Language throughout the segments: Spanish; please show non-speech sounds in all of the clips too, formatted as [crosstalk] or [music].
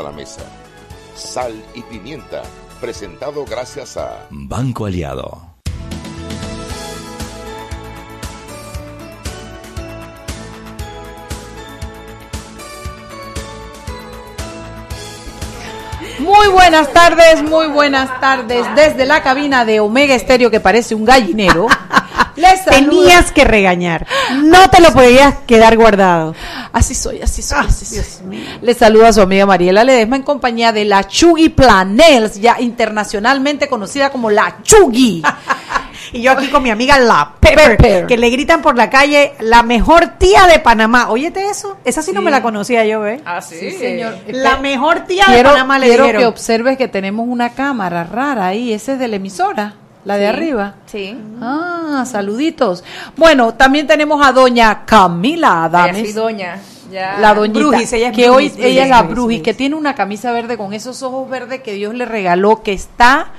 a la mesa. Sal y pimienta, presentado gracias a Banco Aliado. Muy buenas tardes, muy buenas tardes. Desde la cabina de Omega Estéreo, que parece un gallinero. [laughs] Les Tenías que regañar. No te lo podías quedar guardado. Así soy, así soy, ah, así soy. Les saluda a su amiga Mariela Ledesma en compañía de la Chugui Planels, ya internacionalmente conocida como la Chugui. [laughs] y yo aquí con mi amiga La Pepper, que le gritan por la calle la mejor tía de Panamá. Óyete eso, esa sí, no me la conocía yo, ¿eh? Ah, sí, señor. La mejor tía de Panamá le Quiero que observes que tenemos una cámara rara ahí, ese es de la emisora. La de arriba. Sí. Ah, saluditos. Bueno, también tenemos a doña Camila Adames. Sí, doña. Ya. La doñita, ella es que hoy ella es la Brujis, que tiene una camisa verde con esos ojos verdes que Dios le regaló, que está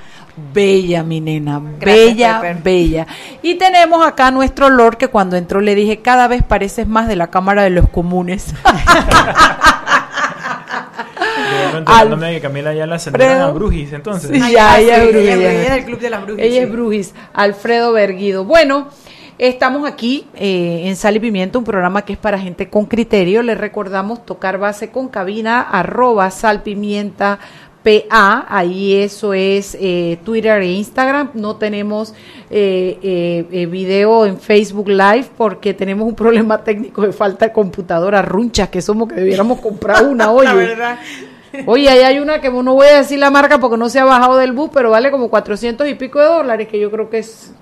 bella, mi nena, bella, bella. Y tenemos acá nuestro Lord que cuando entró le dije, cada vez pareces más de la Cámara de los Comunes. [laughs] Al... que Camila ya la a Brujis, entonces. Sí, ya, ella es Brujis. Ella, es del club de las Brujis. Ella es Brujis, Alfredo Berguido. Bueno, estamos aquí eh, en Sal y Pimiento, un programa que es para gente con criterio. Les recordamos tocar base con cabina, arroba salpimienta PA, ahí eso es eh, Twitter e Instagram. No tenemos eh, eh, video en Facebook Live porque tenemos un problema técnico de falta de computadora runchas que somos que debiéramos comprar una [laughs] hoy. Oye, ahí hay una que no voy a decir la marca porque no se ha bajado del bus, pero vale como 400 y pico de dólares, que yo creo que es...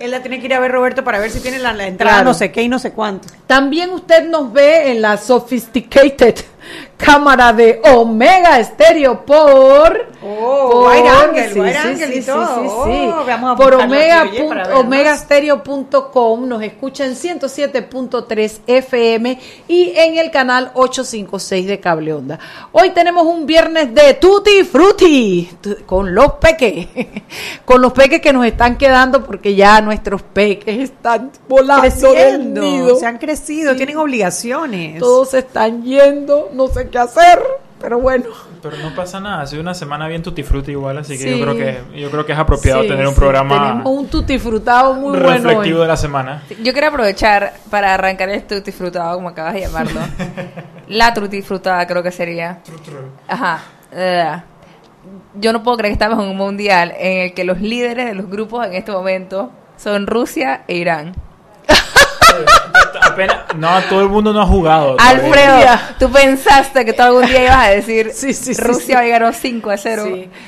Él la tiene que ir a ver, Roberto, para ver si tiene la, entrada no sé qué y no sé cuánto. También usted nos ve en la Sophisticated cámara de Omega Estéreo por oh, por, White sí, sí, oh, por omega omegastereo.com nos escucha en 107.3 FM y en el canal 856 de Cable Onda. Hoy tenemos un viernes de Tutti Frutti con los peques, [laughs] con los peques que nos están quedando porque ya nuestros peques están volando creciendo, se han crecido, tienen obligaciones. Todos están yendo, no sé qué hacer, pero bueno. Pero no pasa nada, ha sido una semana bien tutti frutti igual, así que yo creo que yo creo que es apropiado tener un programa tenemos un tutti frutado muy reflectivo bueno de la semana. Yo quiero aprovechar para arrancar el tutti frutado como acabas de llamarlo. [laughs] la tutti frutada creo que sería. Ajá. yo no puedo creer que estamos en un mundial en el que los líderes de los grupos en este momento son Rusia e Irán. No, todo el mundo no ha jugado. Alfredo, tú pensaste que tú algún día ibas a decir [laughs] Rusia va a llegar 5 a 0.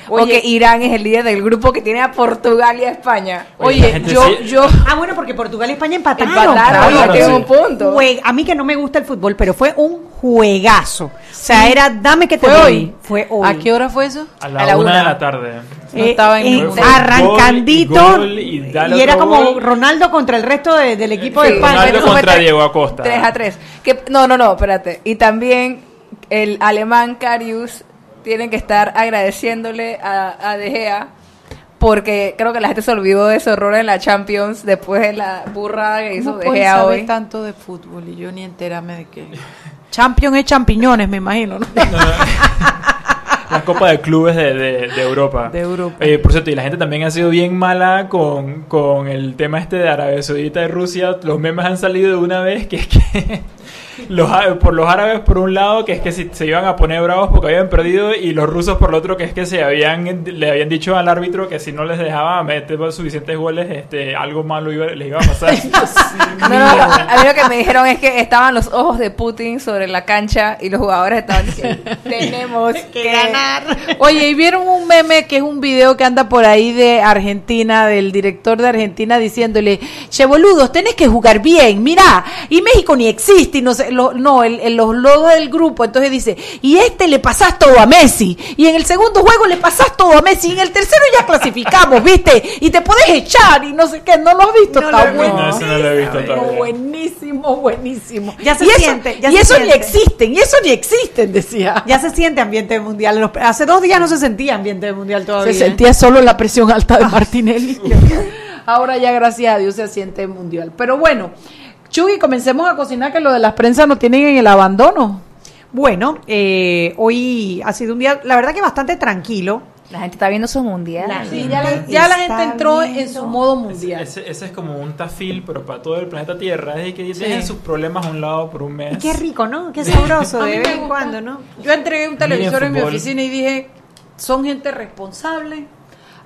o que Irán es el líder del grupo que tiene a Portugal y a España. Oye, yo, yo. Ah, bueno, porque Portugal y España empataron. Empataron, un punto. a mí que no me gusta el fútbol, pero fue un juegazo. O sea, era dame que te fue hoy. Fue hoy. ¿A qué hora fue eso? A la, una, de la tarde. No estaba en eh, arrancandito y, era como Ronaldo contra el resto del equipo de España. Ronaldo contra Diego Acosta. 3 a 3. Que, no, no, no, espérate. Y también el alemán Carius tienen que estar agradeciéndole a, a De Gea porque creo que la gente se olvidó de ese horror en la Champions después de la burrada que hizo De Gea hoy. tanto de fútbol y yo ni enterame de qué. Champion es champiñones, me imagino. ¿no? [laughs] la Copa de Clubes de, de, Europa. De Europa. por cierto, y la gente también ha sido bien mala con, con el tema este de Arabia Saudita y Rusia. Los memes han salido de una vez que es que los, por los árabes por un lado, que es que se iban a poner bravos porque habían perdido, y los rusos por el otro, que es que se habían le habían dicho al árbitro que si no les dejaba meter suficientes goles, este algo malo les iba a pasar. [laughs] no, a mí lo que me dijeron es que estaban los ojos de Putin sobre la cancha y los jugadores estaban diciendo, [laughs] tenemos que ganar. [laughs] Oye, y vieron un meme que es un video que anda por ahí de Argentina, del director de Argentina diciéndole, che boludos, tenés que jugar bien, mira, y México ni existe, y no sé no, el, los logos del grupo, entonces dice, y este le pasás todo a Messi, y en el segundo juego le pasás todo a Messi, y en el tercero ya clasificamos, [laughs] ¿viste? Y te podés echar, y no sé qué, no lo has visto, está bueno. Buenísimo, buenísimo. Ya se siente. y eso ni existen, y eso ni existen, decía. Ya se siente ambiente mundial. Hace dos días no se sentía ambiente mundial todavía. Se sentía solo la presión alta de Martinelli. [laughs] Ahora ya, gracias a Dios, se siente mundial. Pero bueno, Chuy, comencemos a cocinar que lo de las prensas no tienen en el abandono. Bueno, eh, hoy ha sido un día, la verdad que bastante tranquilo. La gente está viendo su mundial. ya la, gente entró en su modo mundial. Ese, es como un tafil, pero para todo el planeta Tierra. Es que tienen sus problemas a un lado por un mes. qué rico, ¿no? Qué sabroso [laughs] de vez en cuando, ¿no? Yo entregué un televisor en mi oficina y dije, son gente responsable,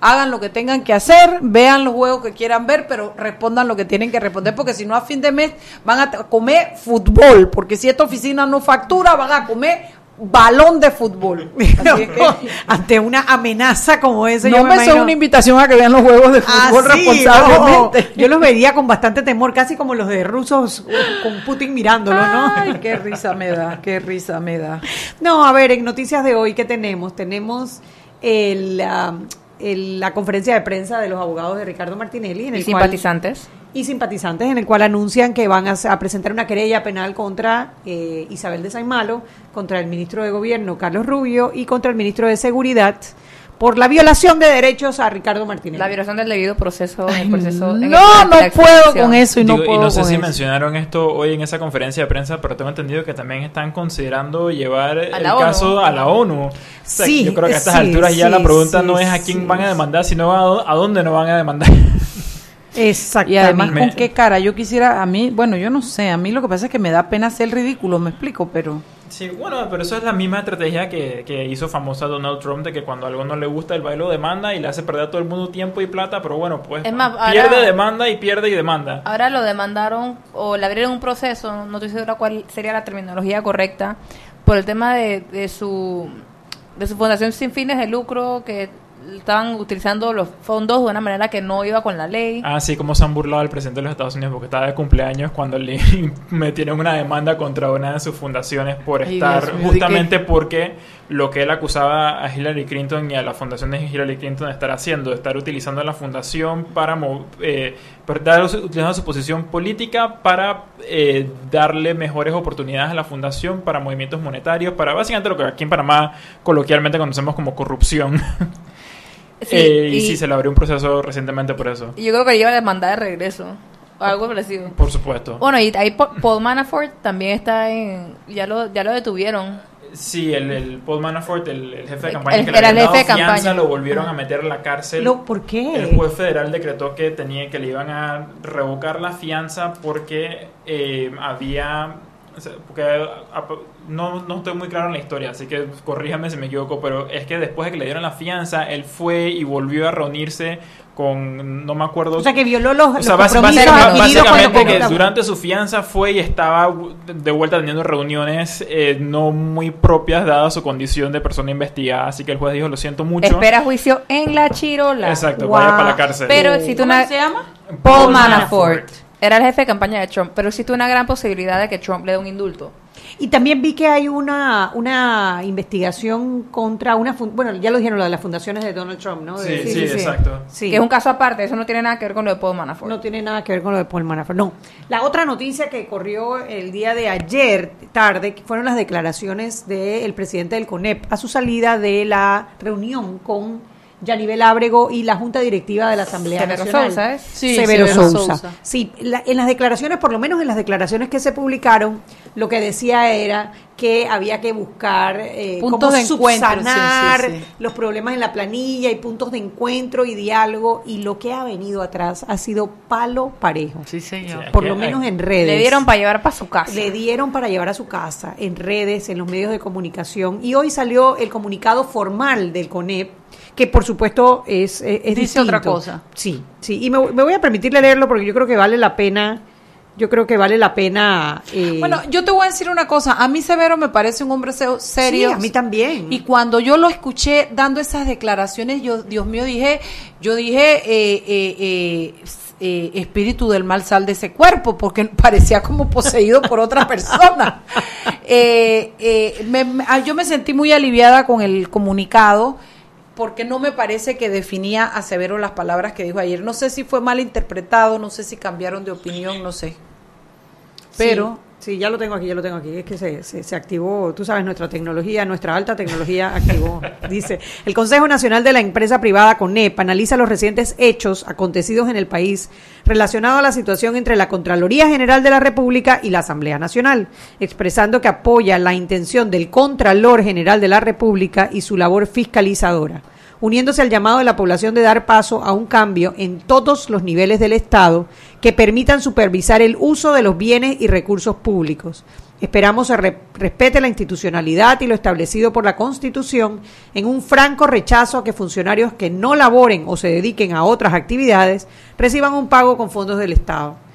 hagan lo que tengan que hacer, vean los juegos que quieran ver, pero respondan lo que tienen que responder, porque si no a fin de mes van a comer fútbol, porque si esta oficina no factura, van a comer balón de fútbol. [laughs] [laughs] ante una amenaza como esa. No me, una invitación a que vean los juegos de ah, fútbol responsablemente. Yo los vería con bastante temor, casi como los de rusos con Putin mirándolo, ¿no? Ay, qué risa me da, qué risa me da. No, a ver, en noticias de hoy, ¿qué tenemos? Tenemos el... Um, la conferencia de prensa de los abogados de Ricardo Martinelli. En el ¿Y simpatizantes? y simpatizantes, en el cual anuncian que van a, presentar una querella penal contra eh, Isabel de Saimalo, contra el ministro de Gobierno, Carlos Rubio, y contra el ministro de Seguridad por la violación de derechos a Ricardo Martínez. La violación del debido proceso. proceso no, no puedo con eso y no puedo. Y no sé si mencionaron esto hoy en esa conferencia de prensa, pero tengo entendido que también están considerando llevar el caso a la ONU. sí, yo creo que a estas alturas ya la pregunta no es a quién van a demandar, sino a, a dónde no van a demandar. Exactamente. Y además, ¿con qué cara? Yo quisiera, a mí, bueno, yo no sé, a mí lo que pasa es que me da pena ser ridículo, me explico, pero... Sí, bueno, pero eso es la misma estrategia que, que hizo famosa Donald Trump de que cuando algo no le gusta el bailo demanda y le hace perder a todo el mundo tiempo y plata, pero bueno, pues pierde demanda y pierde y demanda. Ahora lo demandaron o le abrieron un proceso, no estoy segura cuál sería la terminología correcta, por el tema de, de su de su fundación sin fines de lucro que estaban utilizando los fondos de una manera que no iba con la ley. Ah, sí, como se han burlado al presidente de los Estados Unidos porque estaba de cumpleaños cuando le [laughs] metieron una demanda contra una de sus fundaciones por estar, justamente porque lo que él acusaba a Hillary Clinton y a la fundación de Hillary Clinton de estar haciendo, de estar utilizando la fundación para, eh, utilizando su posición política para eh, darle mejores oportunidades a la fundación para movimientos monetarios, para básicamente lo que aquí en Panamá coloquialmente conocemos como corrupción. [laughs] Eh, y, sí, se le abrió un proceso recientemente por eso. Y yo creo que le iba a demandar de regreso. O algo parecido. Por supuesto. Bueno, y ahí Paul Manafort también está en... Ya lo, ya lo detuvieron. Sí, el, Paul Manafort, el, jefe de campaña que le había dado fianza, lo volvieron a meter en la cárcel. ¿Por qué? El juez federal decretó que tenía que le iban a revocar la fianza porque eh, había porque no, no estoy muy claro en la historia, así que corríjame si me equivoco, pero es que después de que le dieron la fianza, él fue y volvió a reunirse con, no me acuerdo. O sea, que violó los, o sea, básicamente, que durante su fianza fue y estaba de vuelta teniendo reuniones eh, no muy propias dada su condición de persona investigada, así que el juez dijo, lo siento mucho. Espera juicio en la chirola. Exacto, vaya para la cárcel. Pero si tú ¿Cómo se llama? Paul, Manafort. Era el jefe de campaña de Trump, pero existe una gran posibilidad de que Trump le dé un indulto. Y también vi que hay una, una investigación contra una... Bueno, ya lo dijeron, lo de las fundaciones de Donald Trump, ¿no? sí, sí, exacto. Que es un caso aparte, eso no tiene nada que ver con lo de Paul Manafort. No tiene nada que ver con lo de Paul Manafort, no. La otra noticia que corrió el día de ayer tarde fueron las declaraciones del presidente del CONEP a su salida de la reunión con Yanivel Ábrego y la Junta Directiva de la Asamblea Nacional. Sousa, ¿eh? Sí, Severo, Sousa. Sí, en las declaraciones, por lo menos en las declaraciones que se publicaron, lo que decía era que había que buscar eh, puntos de subsanar los problemas en la planilla y puntos de encuentro y diálogo y lo que ha venido atrás ha sido palo parejo. Sí, señor. Por lo menos en redes. Le dieron para llevar para su casa. Le dieron para llevar a su casa, en redes, en los medios de comunicación y hoy salió el comunicado formal del CONEP que por supuesto es, es, Dice otra cosa. Sí, sí. Y me, voy a permitirle leerlo porque yo creo que vale la pena. Yo creo que vale la pena. Eh, bueno, yo te voy a decir una cosa. A mí Severo me parece un hombre serio. Sí, a mí también. Y cuando yo lo escuché dando esas declaraciones, yo, Dios mío, dije, yo dije, eh, eh, eh, espíritu del mal sal de ese cuerpo, porque parecía como poseído por otra persona. [laughs] Ah, yo me sentí muy aliviada con el comunicado porque no me parece que definía a Severo las palabras que dijo ayer. No sé si fue mal interpretado, no sé si cambiaron de opinión, no sé. Pero Sí, ya lo tengo aquí, ya lo tengo aquí. Es que se, se, activó, tú sabes, nuestra tecnología, nuestra alta tecnología activó. [laughs] Dice, el Consejo Nacional de la Empresa Privada, CONEP, analiza los recientes hechos acontecidos en el país relacionados a la situación entre la Contraloría General de la República y la Asamblea Nacional, expresando que apoya la intención del Contralor General de la República y su labor fiscalizadora uniéndose al llamado de la población de dar paso a un cambio en todos los niveles del Estado que permitan supervisar el uso de los bienes y recursos públicos. Esperamos se respete la institucionalidad y lo establecido por la Constitución en un franco rechazo a que funcionarios que no laboren o se dediquen a otras actividades reciban un pago con fondos del Estado.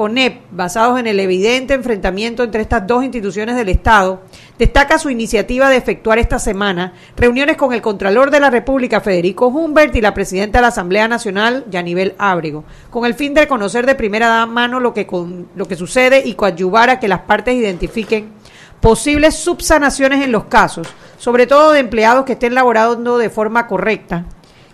CONEP, basados en el evidente enfrentamiento entre estas dos instituciones del Estado, destaca su iniciativa de efectuar esta semana reuniones con el Contralor de la República, Federico Humbert, y la Presidenta de la Asamblea Nacional, Yanivel Ábrego, con el fin de conocer de primera mano lo que, lo que sucede y coadyuvar a que las partes identifiquen posibles subsanaciones en los casos, sobre todo de empleados que estén laborando de forma correcta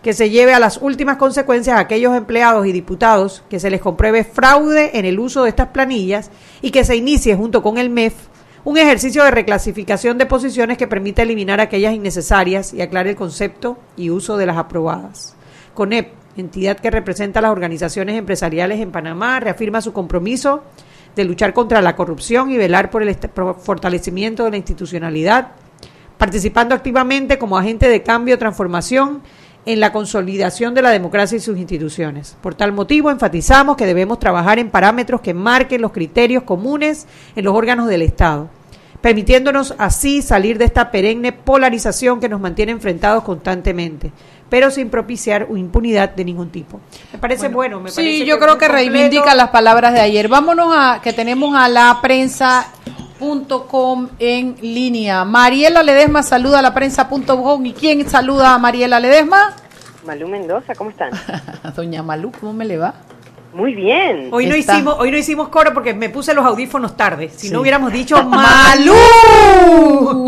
que se lleve a las últimas consecuencias a aquellos empleados y diputados que se les compruebe fraude en el uso de estas planillas y que se inicie junto con el MEF un ejercicio de reclasificación de posiciones que permita eliminar aquellas innecesarias y aclare el concepto y uso de las aprobadas. CONEP, entidad que representa a las organizaciones empresariales en Panamá, reafirma su compromiso de luchar contra la corrupción y velar por el fortalecimiento de la institucionalidad, participando activamente como agente de cambio, transformación en la consolidación de la democracia y sus instituciones. Por tal motivo, enfatizamos que debemos trabajar en parámetros que marquen los criterios comunes en los órganos del Estado, permitiéndonos así salir de esta perenne polarización que nos mantiene enfrentados constantemente pero sin propiciar impunidad de ningún tipo. Me parece bueno, me Sí, yo creo que reivindica las palabras de ayer. Vámonos a que tenemos a la prensa en línea. Mariela Ledesma saluda a la prensa.com. ¿Y quién saluda a Mariela Ledesma? Malú Mendoza, ¿cómo están? [laughs] Doña Malú, ¿cómo me le va? Muy bien. Hoy no hicimos, hoy no hicimos coro porque me puse los audífonos tarde. Si no hubiéramos dicho [laughs] Malú.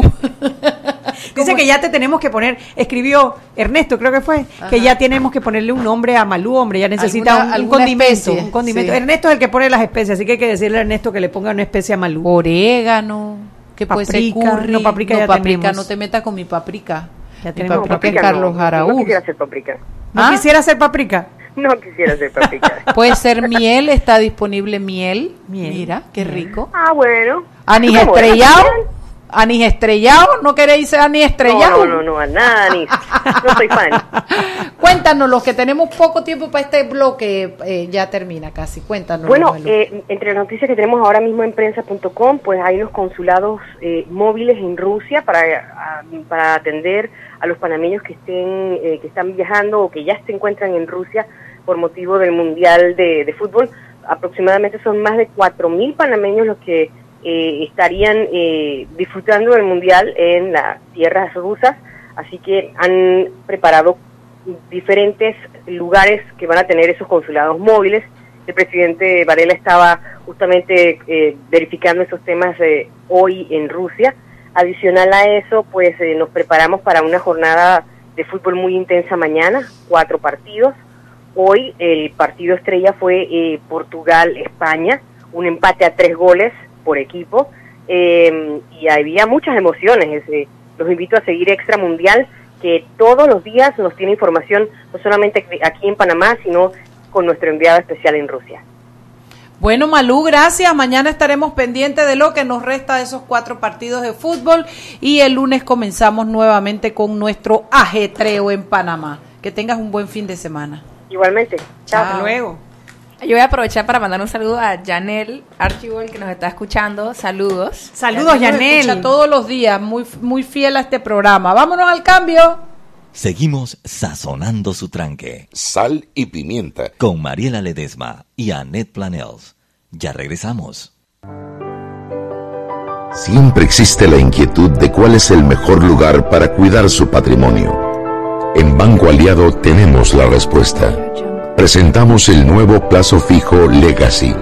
[laughs] [laughs] Dice que ya te tenemos que poner, escribió Ernesto, creo que fue, que ya tenemos que ponerle un nombre a Malú, hombre, ya necesita un, condimento, un condimento. Ernesto es el que pone las especies, así que hay que decirle a Ernesto que le ponga una especie a Malú. Orégano, que puede ser curry. No, paprika no, ya paprika, no te metas con mi paprika. Ya tenemos paprika, Carlos Araúz. No quisiera hacer paprika. ¿No ¿Ah? quisiera hacer paprika? No quisiera hacer paprika. [laughs] Puede ser miel, está disponible miel. Miel. Mira, qué rico. Ah, bueno. Anís estrellado. ¿Anís estrellado? ¿No queréis anís estrellado? No, no, no, nada anís. No soy fan. [laughs] Cuéntanos, los que tenemos poco tiempo para este bloque, eh, ya termina casi. Cuéntanos. Bueno, eh, entre las noticias que tenemos ahora mismo en prensa.com, pues hay los consulados eh, móviles en Rusia para, para atender a los panameños que estén que están viajando o que ya se encuentran en Rusia por motivo del Mundial de, de Fútbol. Aproximadamente son más de 4.000 panameños los que eh, estarían eh, disfrutando del Mundial en las tierras rusas, así que han preparado diferentes lugares que van a tener esos consulados móviles. El presidente Varela estaba justamente eh, verificando esos temas hoy en Rusia. Adicional a eso, pues nos preparamos para una jornada de fútbol muy intensa mañana, cuatro partidos. Hoy el partido estrella fue Portugal-España, un empate a tres goles por equipo eh, y había muchas emociones. los invito a seguir Extra Mundial, que todos los días nos tiene información, no solamente aquí en Panamá, sino con nuestro enviado especial en Rusia. Bueno, Malú, gracias. Mañana estaremos pendientes de lo que nos resta de esos cuatro partidos de fútbol y el lunes comenzamos nuevamente con nuestro ajetreo en Panamá. Que tengas un buen fin de semana. Igualmente. Chao. Hasta luego. Yo voy a aprovechar para mandar un saludo a Janel Archibald que nos está escuchando. Saludos. Saludos, Janel. todos los días, muy, muy fiel a este programa. Vámonos al cambio. Seguimos sazonando su tranque. Sal y pimienta. Con Mariela Ledesma y Annette Planels. Ya regresamos. Siempre existe la inquietud de cuál es el mejor lugar para cuidar su patrimonio. En Banco Aliado tenemos la respuesta presentamos el nuevo plazo fijo Legacy,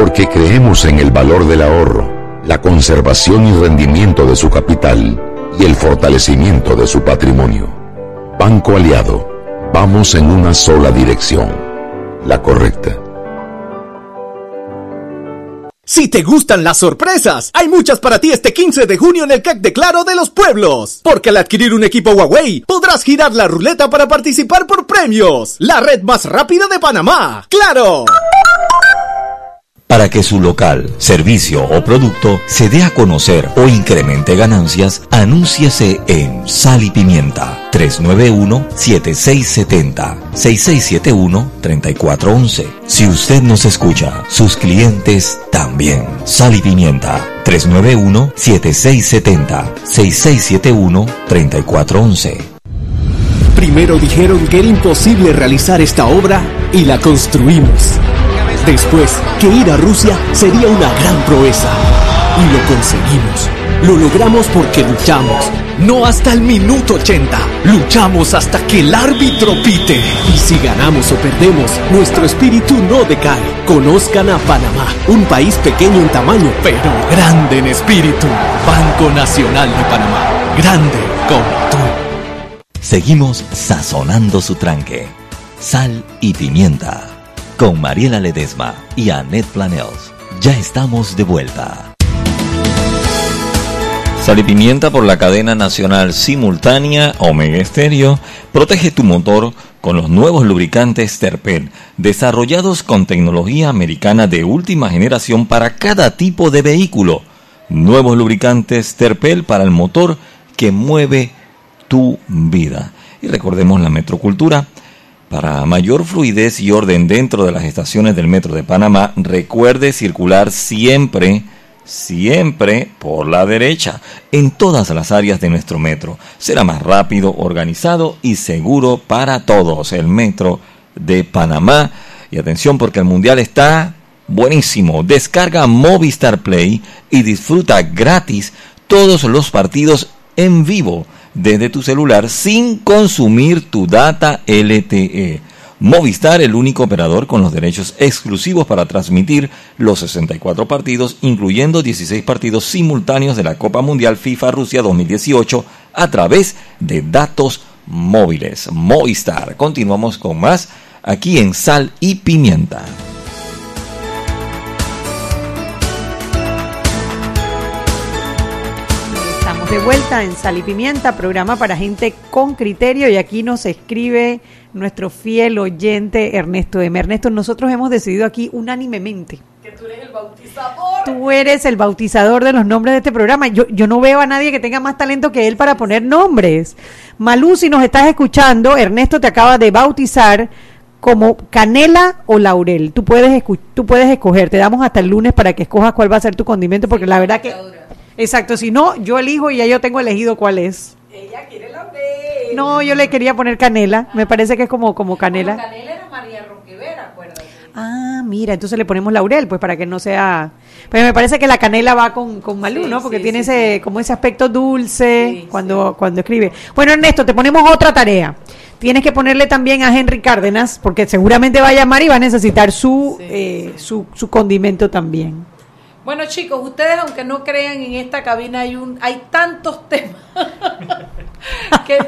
porque creemos en el valor del ahorro, la conservación y rendimiento de su capital y el fortalecimiento de su patrimonio. Banco Aliado, vamos en una sola dirección, la correcta. Si te gustan las sorpresas, hay muchas para ti este 15 de junio en el CAC de Claro de los Pueblos. Porque al adquirir un equipo Huawei, podrás girar la ruleta para participar por premios. La red más rápida de Panamá. ¡Claro! Para que su local, servicio o producto se dé a conocer o incremente ganancias, anúnciese en Sal y Pimienta 391-7670-6671-3411. Si usted nos escucha, sus clientes también. Sal y Pimienta 391-7670-6671-3411. Primero dijeron que era imposible realizar esta obra y la construimos. Después, que ir a Rusia sería una gran proeza. Y lo conseguimos. Lo logramos porque luchamos. No hasta el minuto 80. Luchamos hasta que el árbitro pite. Y si ganamos o perdemos, nuestro espíritu no decae. Conozcan a Panamá, un país pequeño en tamaño, pero grande en espíritu. Banco Nacional de Panamá. Grande como tú. Seguimos sazonando su tranque. Sal y pimienta con Mariela Ledesma y Annette Planels. Ya estamos de vuelta. Sal y pimienta por la cadena nacional simultánea Omega Estéreo protege tu motor con los nuevos lubricantes Terpel, desarrollados con tecnología americana de última generación para cada tipo de vehículo. Nuevos lubricantes Terpel para el motor que mueve tu vida. Y recordemos la metrocultura para mayor fluidez y orden dentro de las estaciones del Metro de Panamá, recuerde circular siempre, siempre por la derecha, en todas las áreas de nuestro metro. Será más rápido, organizado y seguro para todos. El Metro de Panamá. Y atención porque el Mundial está buenísimo. Descarga Movistar Play y disfruta gratis todos los partidos en vivo desde tu celular sin consumir tu data LTE. Movistar, el único operador con los derechos exclusivos para transmitir los 64 partidos, incluyendo 16 partidos simultáneos de la Copa Mundial FIFA Rusia 2018 a través de datos móviles. Movistar. Continuamos con más aquí en Sal y Pimienta. De vuelta en Sal y Pimienta, programa para gente con criterio y aquí nos escribe nuestro fiel oyente Ernesto M. Ernesto, nosotros hemos decidido aquí unánimemente que tú eres el bautizador. Tú eres el bautizador de los nombres de este programa. Yo, yo no veo a nadie que tenga más talento que él para poner nombres. Malú, si nos estás escuchando, Ernesto te acaba de bautizar como canela o laurel. Tú puedes, tú puedes escoger. Te damos hasta el lunes para que escojas cuál va a ser tu condimento, porque la verdad que Exacto, si no, yo elijo y ya yo tengo elegido cuál es. Ella quiere la No, yo le quería poner canela, me parece que es como, como canela. canela era María Roquevera, acuérdate. Ah, mira, entonces le ponemos laurel, pues para que no sea... Pero me parece que la canela va con, con Malú, ¿no? Porque tiene ese como ese aspecto dulce cuando, cuando escribe. Bueno, Ernesto, te ponemos otra tarea. Tienes que ponerle también a Henry Cárdenas, porque seguramente va a llamar y va a necesitar su, eh, su, su condimento también. Bueno, chicos, ustedes aunque no crean en esta cabina hay un hay tantos [laughs] temas que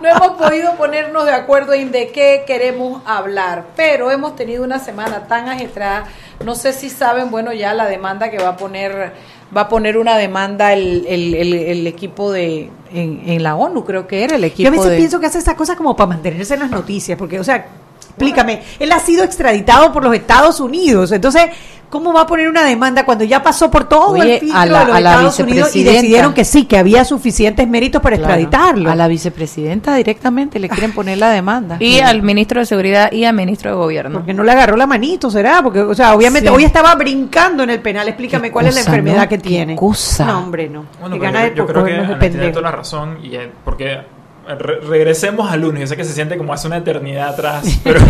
no hemos podido ponernos de acuerdo en de qué queremos hablar, pero hemos tenido una semana tan agitada, no sé si saben, bueno, ya la demanda que va a poner va a poner una demanda el, el, equipo de en, la ONU, creo que era el equipo. Yo a veces pienso que hace esa cosa como para mantenerse en las noticias, porque, o sea, explícame, él ha sido extraditado por los Estados Unidos, entonces ¿Cómo va a poner una demanda cuando ya pasó por todo el filtro de los Estados Unidos y decidieron que sí, que había suficientes méritos para extraditarlo? A la vicepresidenta directamente le quieren poner la demanda. Y al ministro de Seguridad y al ministro de Gobierno. Porque no le agarró la manito, ¿será? Porque, o sea, obviamente hoy estaba brincando en el penal. Explícame cuál es la enfermedad que tiene. Cosa? No, hombre, no. Bueno, yo, yo creo que tiene toda la razón y porque regresemos al lunes. Yo sé que se siente como hace una eternidad atrás, [laughs] pero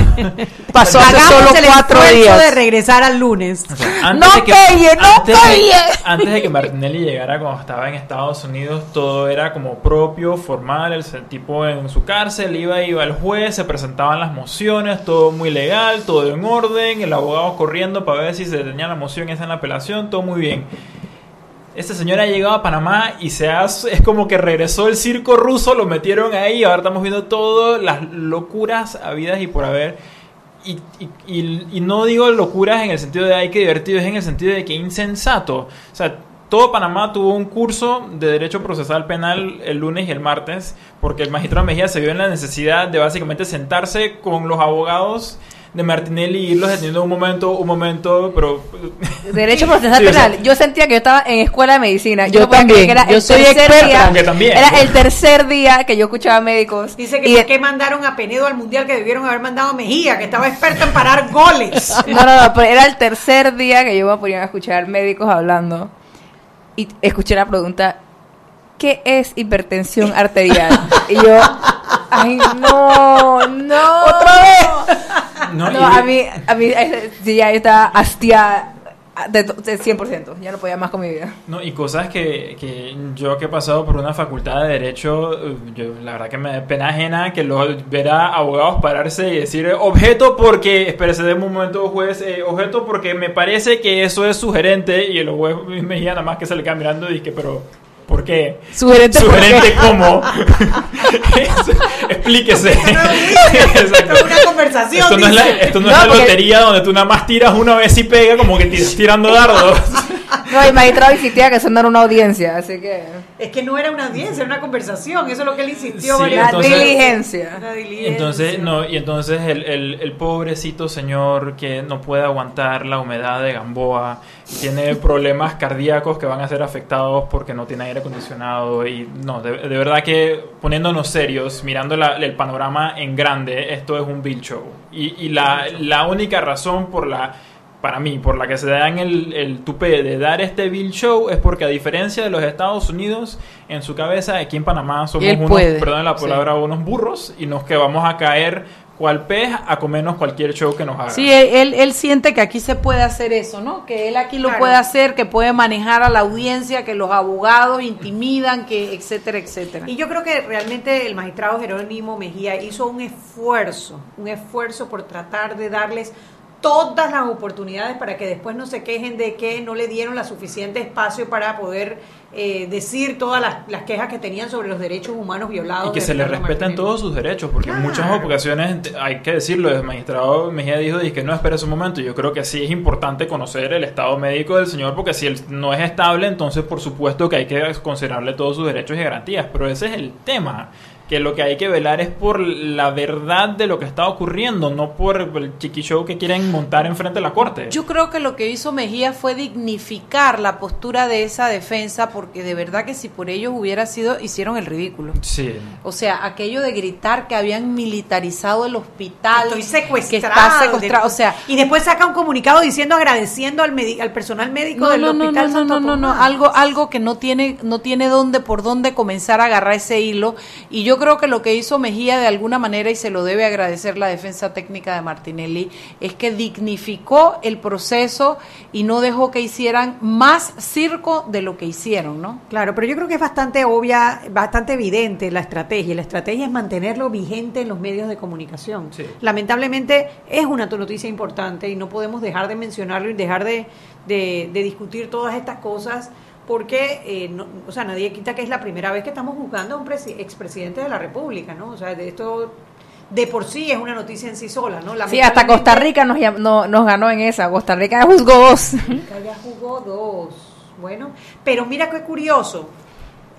pasó hace solo cuatro días de regresar al lunes. no de que, no antes antes de que Martinelli llegara cuando estaba en Estados Unidos, todo era como propio, formal. El, tipo en su cárcel iba, iba al juez, se presentaban las mociones, todo muy legal, todo en orden, el abogado corriendo para ver si se tenía la moción esa en la apelación, todo muy bien este señor ha llegado a Panamá y se es como que regresó el circo ruso, lo metieron ahí ahora estamos viendo todas las locuras habidas y por haber. y, y, no digo locuras en el sentido de hay que divertido, es en el sentido de que insensato. O sea, todo Panamá tuvo un curso de Derecho Procesal Penal el lunes y el martes, porque el magistrado Mejía se vio en la necesidad de básicamente sentarse con los abogados de Martinelli y irlos deteniendo un momento, un momento, pero... [laughs] Derecho procesal penal. yo sentía que yo estaba en escuela de medicina. Yo, también. Era yo el soy tercer Día, Era el tercer día que yo escuchaba médicos. Dice que por qué mandaron a Penedo al Mundial que debieron haber mandado a Mejía, que estaba experto en parar goles. [laughs] No, no, no, pero era el tercer día que yo me ponía a escuchar médicos hablando y escuché la pregunta, ¿qué es hipertensión arterial? y yo, ay, no, no. [laughs] ¿Otra vez? No, a mí, a mí, eh, sí, ya está hastiada de, 100%, ya no podía más con mi vida. No, y cosas que, que yo que he pasado por una facultad de Derecho, eh, yo, la verdad que me da pena ajena que lo verá abogados pararse y decir objeto porque, espérese de un momento juez, eh, objeto porque me parece que eso es sugerente y el juez me nada más que se le queda mirando y que pero ¿Por qué? Sugerente, ¿Sugerente cómo? [laughs] Explíquese. Esto es [laughs] una conversación. Esto no es la, esto no, es la lotería donde tú nada más tiras una vez y pega como que [laughs] tirando dardos. No, el magistrado insistía que eso no era una audiencia, así que... Es que no era una audiencia, era una conversación, eso es lo que él insistió. Sí, la diligencia. Entonces, no, y entonces el, el, el, pobrecito señor que no puede aguantar la humedad de Gamboa, tiene [laughs] problemas cardíacos que van a ser afectados porque no tiene aire acondicionado y no, de, verdad que poniéndonos serios, mirando la, el panorama en grande, esto es un bill show. Y, y la, la única razón por la para mí, por la que se dan el, el tupé de dar este bill show es porque a diferencia de los Estados Unidos, en su cabeza aquí en Panamá somos unos, perdón la palabra, unos burros y nos que vamos a caer cual pez a comernos cualquier show que nos haga. Sí, él, él siente que aquí se puede hacer eso, ¿no? Que él aquí lo puede hacer, que puede manejar a la audiencia, que los abogados intimidan, que etcétera, etcétera. Y yo creo que realmente el magistrado Jerónimo Mejía hizo un esfuerzo, un esfuerzo por tratar de darles todas las oportunidades para que después no se quejen de que no le dieron la suficiente espacio para poder eh, decir todas las, quejas que tenían sobre los derechos humanos violados. Y que se le respetan todos sus derechos, porque en muchas ocasiones, hay que decirlo, el magistrado Mejía dijo que no espera un momento. Yo creo que sí es importante conocer el estado médico del señor, porque si él no es estable, entonces por supuesto que hay que considerarle todos sus derechos y garantías. Pero ese es el tema que lo que hay que velar es por la verdad de lo que está ocurriendo, no por el chiqui show que quieren montar enfrente de la corte. Yo creo que lo que hizo Mejía fue dignificar la postura de esa defensa, porque de verdad que si por ellos hubiera sido, hicieron el ridículo. Sí. O sea, aquello de gritar que habían militarizado el hospital, Estoy secuestrado, que está secuestrado, o sea, y después saca un comunicado diciendo agradeciendo al, al personal médico del hospital. No, no, no, no, algo, algo que no tiene, no tiene dónde, por dónde comenzar a agarrar ese hilo, y yo yo creo que lo que hizo Mejía de alguna manera, y se lo debe agradecer la defensa técnica de Martinelli, es que dignificó el proceso y no dejó que hicieran más circo de lo que hicieron, ¿no? Claro, pero yo creo que es bastante obvia, bastante evidente la estrategia. La estrategia es mantenerlo vigente en los medios de comunicación. Lamentablemente es una noticia importante y no podemos dejar de mencionarlo y dejar de, de discutir todas estas cosas porque, eh, o sea, nadie quita que es la primera vez que estamos juzgando a un expresidente de la República, ¿no? O sea, de esto de por sí es una noticia en sí sola, ¿no? Sí, hasta Costa Rica nos, nos ganó en esa. Costa Rica ya juzgó dos. Rica ya jugó dos. Bueno, pero mira qué curioso.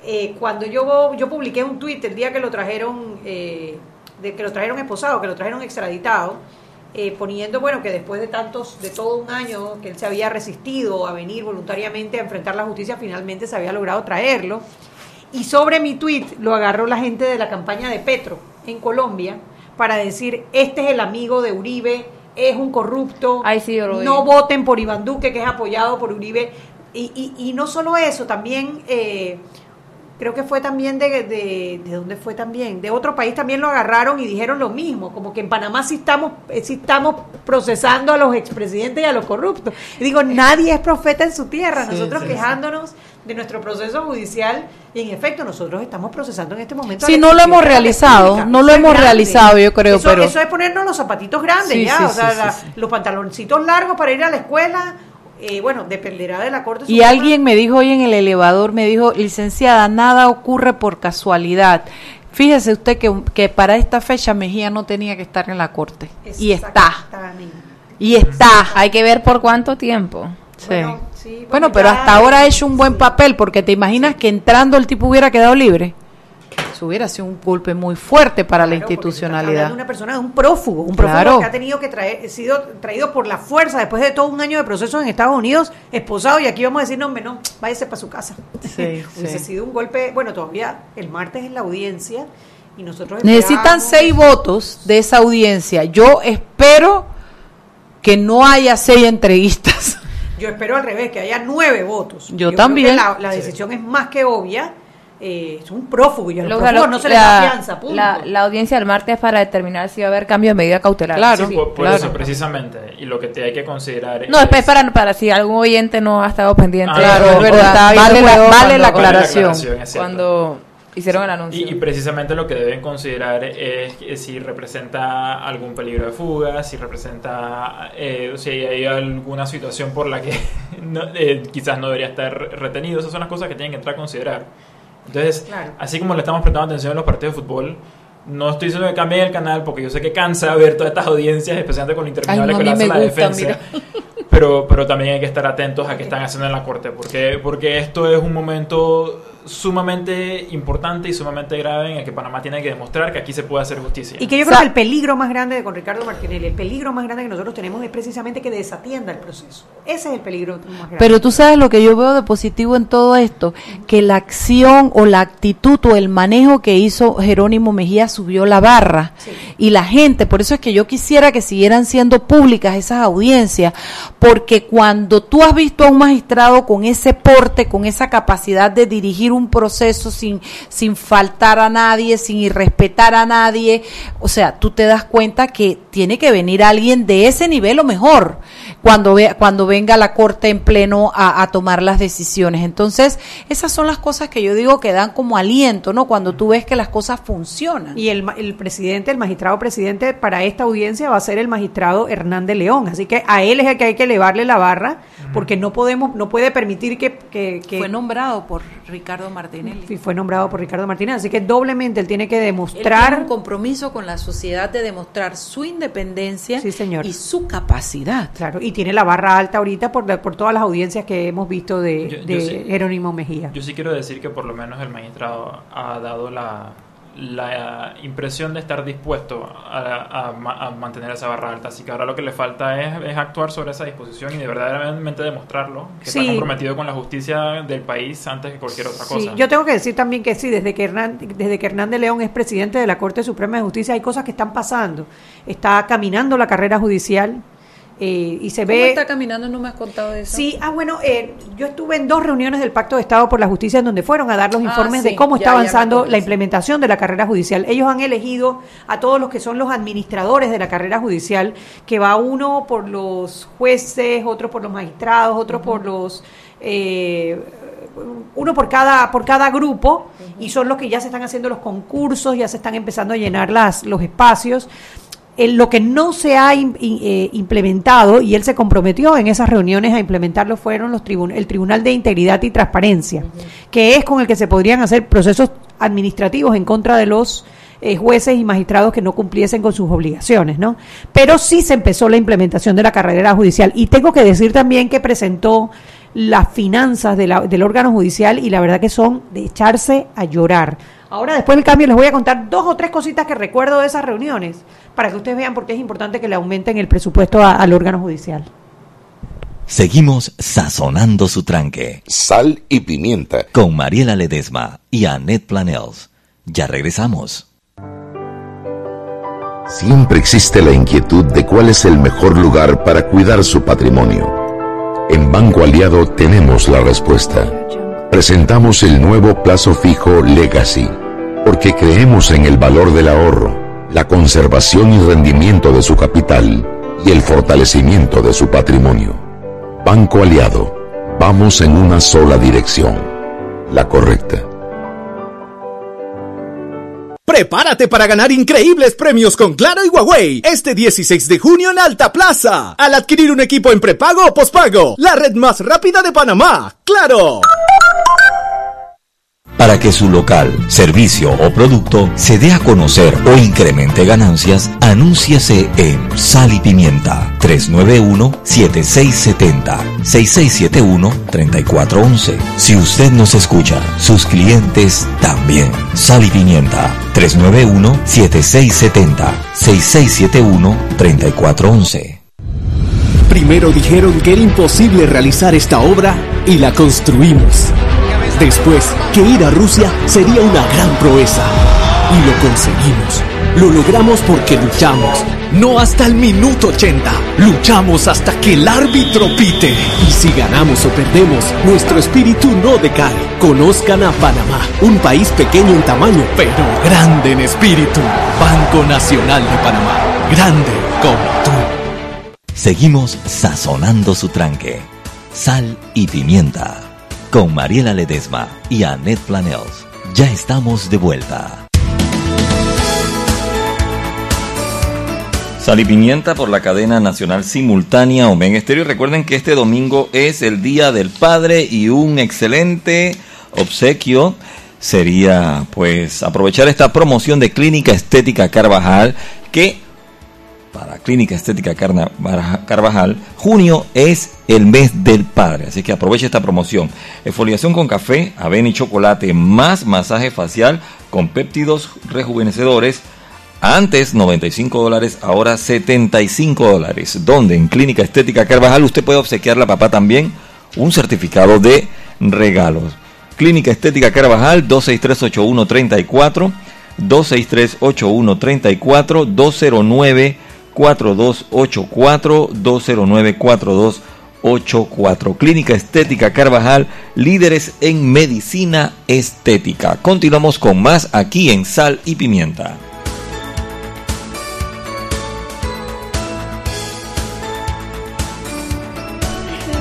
Eh, cuando yo, yo publiqué un tuit el día que lo trajeron, eh, de que lo trajeron esposado, que lo trajeron extraditado, eh, poniendo, bueno, que después de tantos, de todo un año que él se había resistido a venir voluntariamente a enfrentar la justicia, finalmente se había logrado traerlo. Y sobre mi tweet lo agarró la gente de la campaña de Petro en Colombia para decir, este es el amigo de Uribe, es un corrupto, no voten por Iván Duque, que es apoyado por Uribe. Y, y, no solo eso, también... Eh, creo que fue también de, de, de dónde fue también, de otro país también lo agarraron y dijeron lo mismo, como que en Panamá sí estamos, eh, sí estamos procesando a los expresidentes y a los corruptos. Y digo, nadie es profeta en su tierra, nosotros quejándonos de nuestro proceso judicial y en efecto nosotros estamos procesando en este momento. Sí, no lo hemos realizado, no lo hemos realizado yo creo, eso, pero... Eso es ponernos los zapatitos grandes ya, o sea, los pantaloncitos largos para ir a la escuela eh, bueno, dependerá de la Corte Y alguien me dijo hoy en el elevador, me dijo, licenciada, nada ocurre por casualidad Fíjese usted que, que para esta fecha Mejía no tenía que estar en la corte. Y está. Y está. Hay que ver por cuánto tiempo. Sí. Bueno, pero hasta ahora ha hecho un buen papel, porque te imaginas que entrando el tipo hubiera quedado libre. Eso hubiera sido un golpe muy fuerte para la institucionalidad. una persona, un prófugo, un prófugo que ha tenido que traer, sido traído por la fuerza después de todo un año de proceso en Estados Unidos, esposado, y aquí vamos a decir, no, hombre, no, váyase para su casa. [laughs] Sí, Hubiese sido un golpe, bueno, todavía el martes es la audiencia y nosotros Necesitan seis votos de esa audiencia. Yo espero que no haya seis entrevistas. Yo espero al revés, que haya nueve votos. Yo, también. la, la decisión es más que obvia eh, es un prófugo y a los prófugos no se les da fianza. La, audiencia del martes es para determinar si va a haber cambio de medida cautelar. Claro, por, eso precisamente. Y lo que te hay que considerar No, es, para, para si algún oyente no ha estado pendiente. Ah, claro, es verdad. Vale, la, vale la aclaración. cuando hicieron el anuncio. Y, precisamente lo que deben considerar es, si representa algún peligro de fuga, si representa, eh, si hay alguna situación por la que [laughs] eh, quizás no debería estar retenido. Esas son las cosas que tienen que entrar a considerar. Entonces, así como le estamos prestando atención a los partidos de fútbol, no estoy diciendo que cambien el canal porque yo sé que cansa ver todas estas audiencias, especialmente con lo interminable que le hace la defensa. Pero, pero también hay que estar atentos a qué están haciendo en la corte, porque, porque esto es un momento sumamente importante y sumamente grave en el que Panamá tiene que demostrar que aquí se puede hacer justicia. Y que yo creo que el peligro más grande con Ricardo Martinelli, el peligro más grande que nosotros tenemos es precisamente que desatienda el proceso. Ese es el peligro más grande. Pero tú sabes lo que yo veo de positivo en todo esto, que la acción o la actitud o el manejo que hizo Jerónimo Mejía subió la barra. Y la gente, por eso es que yo quisiera que siguieran siendo públicas esas audiencias, porque cuando tú has visto a un magistrado con ese porte, con esa capacidad de dirigir un proceso sin, sin faltar a nadie, sin irrespetar a nadie. O sea, tú te das cuenta que tiene que venir alguien de ese nivel o mejor cuando, ve, cuando venga la corte en pleno a, a, tomar las decisiones. Entonces, esas son las cosas que yo digo que dan como aliento, ¿no? Cuando tú ves que las cosas funcionan. Y el, el presidente, el magistrado presidente para esta audiencia va a ser el magistrado Hernández León. Así que a él es el que hay que elevarle la barra, porque no podemos, no puede permitir que, que, que fue nombrado por Ricardo Martinelli. Fue nombrado por Ricardo Martinelli, así que doblemente él tiene que demostrar... un compromiso con la sociedad de demostrar su independencia sí, señor. y su capacidad. Claro, y tiene la barra alta ahorita por, por todas las audiencias que hemos visto de, de Jerónimo Mejía. Yo sí quiero decir que por lo menos el magistrado ha dado la la impresión de estar dispuesto a, mantener esa barra alta. Así que ahora lo que le falta es, actuar sobre esa disposición y de verdaderamente demostrarlo, que está comprometido con la justicia del país antes que cualquier otra cosa. Yo tengo que decir también que sí, desde que, Hernández, desde que Hernández León es presidente de la Corte Suprema de Justicia hay cosas que están pasando. Está caminando la carrera judicial eh, y se ¿Cómo ve. está caminando? No me has contado de eso. Sí, ah, bueno, eh, yo estuve en dos reuniones del Pacto de Estado por la Justicia en donde fueron a dar los ah, informes de cómo está avanzando la implementación de la carrera judicial. Ellos han elegido a todos los que son los administradores de la carrera judicial, que va uno por los jueces, otro por los magistrados, otro por los. Eh, uno por cada por cada grupo y son los que ya se están haciendo los concursos, ya se están empezando a llenar las los espacios lo que no se ha eh, implementado, y él se comprometió en esas reuniones a implementarlo, fueron los el Tribunal de Integridad y Transparencia, que es con el que se podrían hacer procesos administrativos en contra de los eh, jueces y magistrados que no cumpliesen con sus obligaciones, ¿no? Pero sí se empezó la implementación de la carrera judicial. Y tengo que decir también que presentó las finanzas del órgano judicial y la verdad que son de echarse a llorar. Ahora, después del cambio, les voy a contar dos o tres cositas que recuerdo de esas reuniones para que ustedes vean por qué es importante que le aumenten el presupuesto al órgano judicial. Seguimos sazonando su tranque. Sal y pimienta. Con Mariela Ledesma y Annette Planels. Ya regresamos. Siempre existe la inquietud de cuál es el mejor lugar para cuidar su patrimonio. En Banco Aliado tenemos la respuesta. Presentamos el nuevo plazo fijo Legacy, porque creemos en el valor del ahorro la conservación y rendimiento de su capital y el fortalecimiento de su patrimonio. Banco Aliado, vamos en una sola dirección, la correcta. Prepárate para ganar increíbles premios con Claro y Huawei este 16 de junio en Alta Plaza. Al adquirir un equipo en prepago o pospago, la red más rápida de Panamá. ¡Claro! Para que su local, servicio o producto se dé a conocer o incremente ganancias, anúnciase en Sal y Pimienta 391-7670-6671-3411. Si usted nos escucha, sus clientes también. Sal y Pimienta 391-7670-6671-3411. Primero dijeron que era imposible realizar esta obra y la construimos. Después, que ir a Rusia sería una gran proeza. Y lo conseguimos. Lo logramos porque luchamos. No hasta el minuto 80. Luchamos hasta que el árbitro pite. Y si ganamos o perdemos, nuestro espíritu no decae. Conozcan a Panamá, un país pequeño en tamaño, pero grande en espíritu. Banco Nacional de Panamá. Grande como tú. Seguimos sazonando su tranque. Sal y pimienta con Mariela Ledesma y Annette Planels. Ya estamos de vuelta. Sal y Pimienta por la cadena nacional simultánea Omega Estéreo. Recuerden que este domingo es el Día del Padre y un excelente obsequio sería pues aprovechar esta promoción de Clínica Estética Carvajal que para Clínica Estética Carvajal, junio es el mes del padre, así que aproveche esta promoción. Exfoliación con café, avena y chocolate, más masaje facial con péptidos rejuvenecedores. Antes 95 dólares, ahora 75 dólares. Donde en Clínica Estética Carvajal usted puede obsequiarle a papá también un certificado de regalos. Clínica Estética Carvajal 2638134 2638134 209 4284-209-4284. Clínica Estética Carvajal, líderes en medicina estética. Continuamos con más aquí en Sal y Pimienta.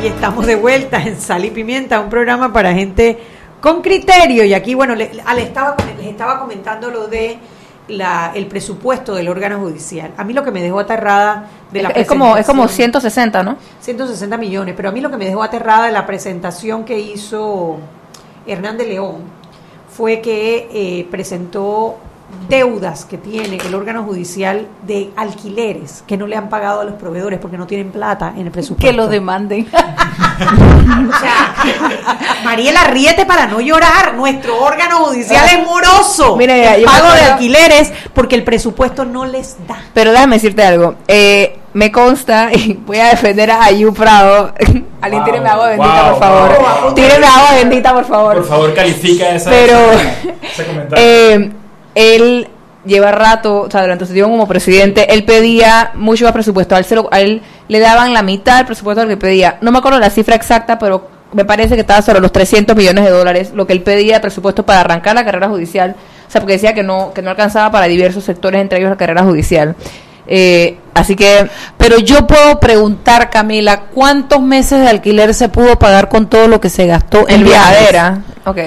Y estamos de vuelta en Sal y Pimienta, un programa para gente con criterio. Y aquí, bueno, le, estaba, les estaba comentando lo de el presupuesto del órgano judicial. A mí lo que me dejó aterrada de la es como es como 160, ¿no? 160 millones, pero a mí lo que me dejó aterrada de la presentación que hizo Hernández León fue que eh, presentó deudas que tiene el órgano judicial de alquileres que no le han pagado a los proveedores porque no tienen plata en el presupuesto. Que lo demanden. [laughs] o sea, Mariela, ríete para no llorar. Nuestro órgano judicial es moroso. Mire, el pago de alquileres porque el presupuesto no les da. Pero déjame decirte algo. Eh, me consta, [laughs] y voy a defender a Ayu Prado. [laughs] Alguien wow, tíreme agua bendita, por favor. tíreme agua bendita, por favor. Por favor, califica esa, Pero, ese comentario. Eh, él lleva rato, o sea, durante su tiempo como presidente, él pedía mucho más presupuesto. A él, a él le daban la mitad del presupuesto al que pedía. No me acuerdo la cifra exacta, pero me parece que estaba sobre los 300 millones de dólares, lo que él pedía de presupuesto para arrancar la carrera judicial. O sea, porque decía que no, que no alcanzaba para diversos sectores, entre ellos la carrera judicial. Eh, así que... Pero yo puedo preguntar, Camila, ¿cuántos meses de alquiler se pudo pagar con todo lo que se gastó en, viajadera? Ok.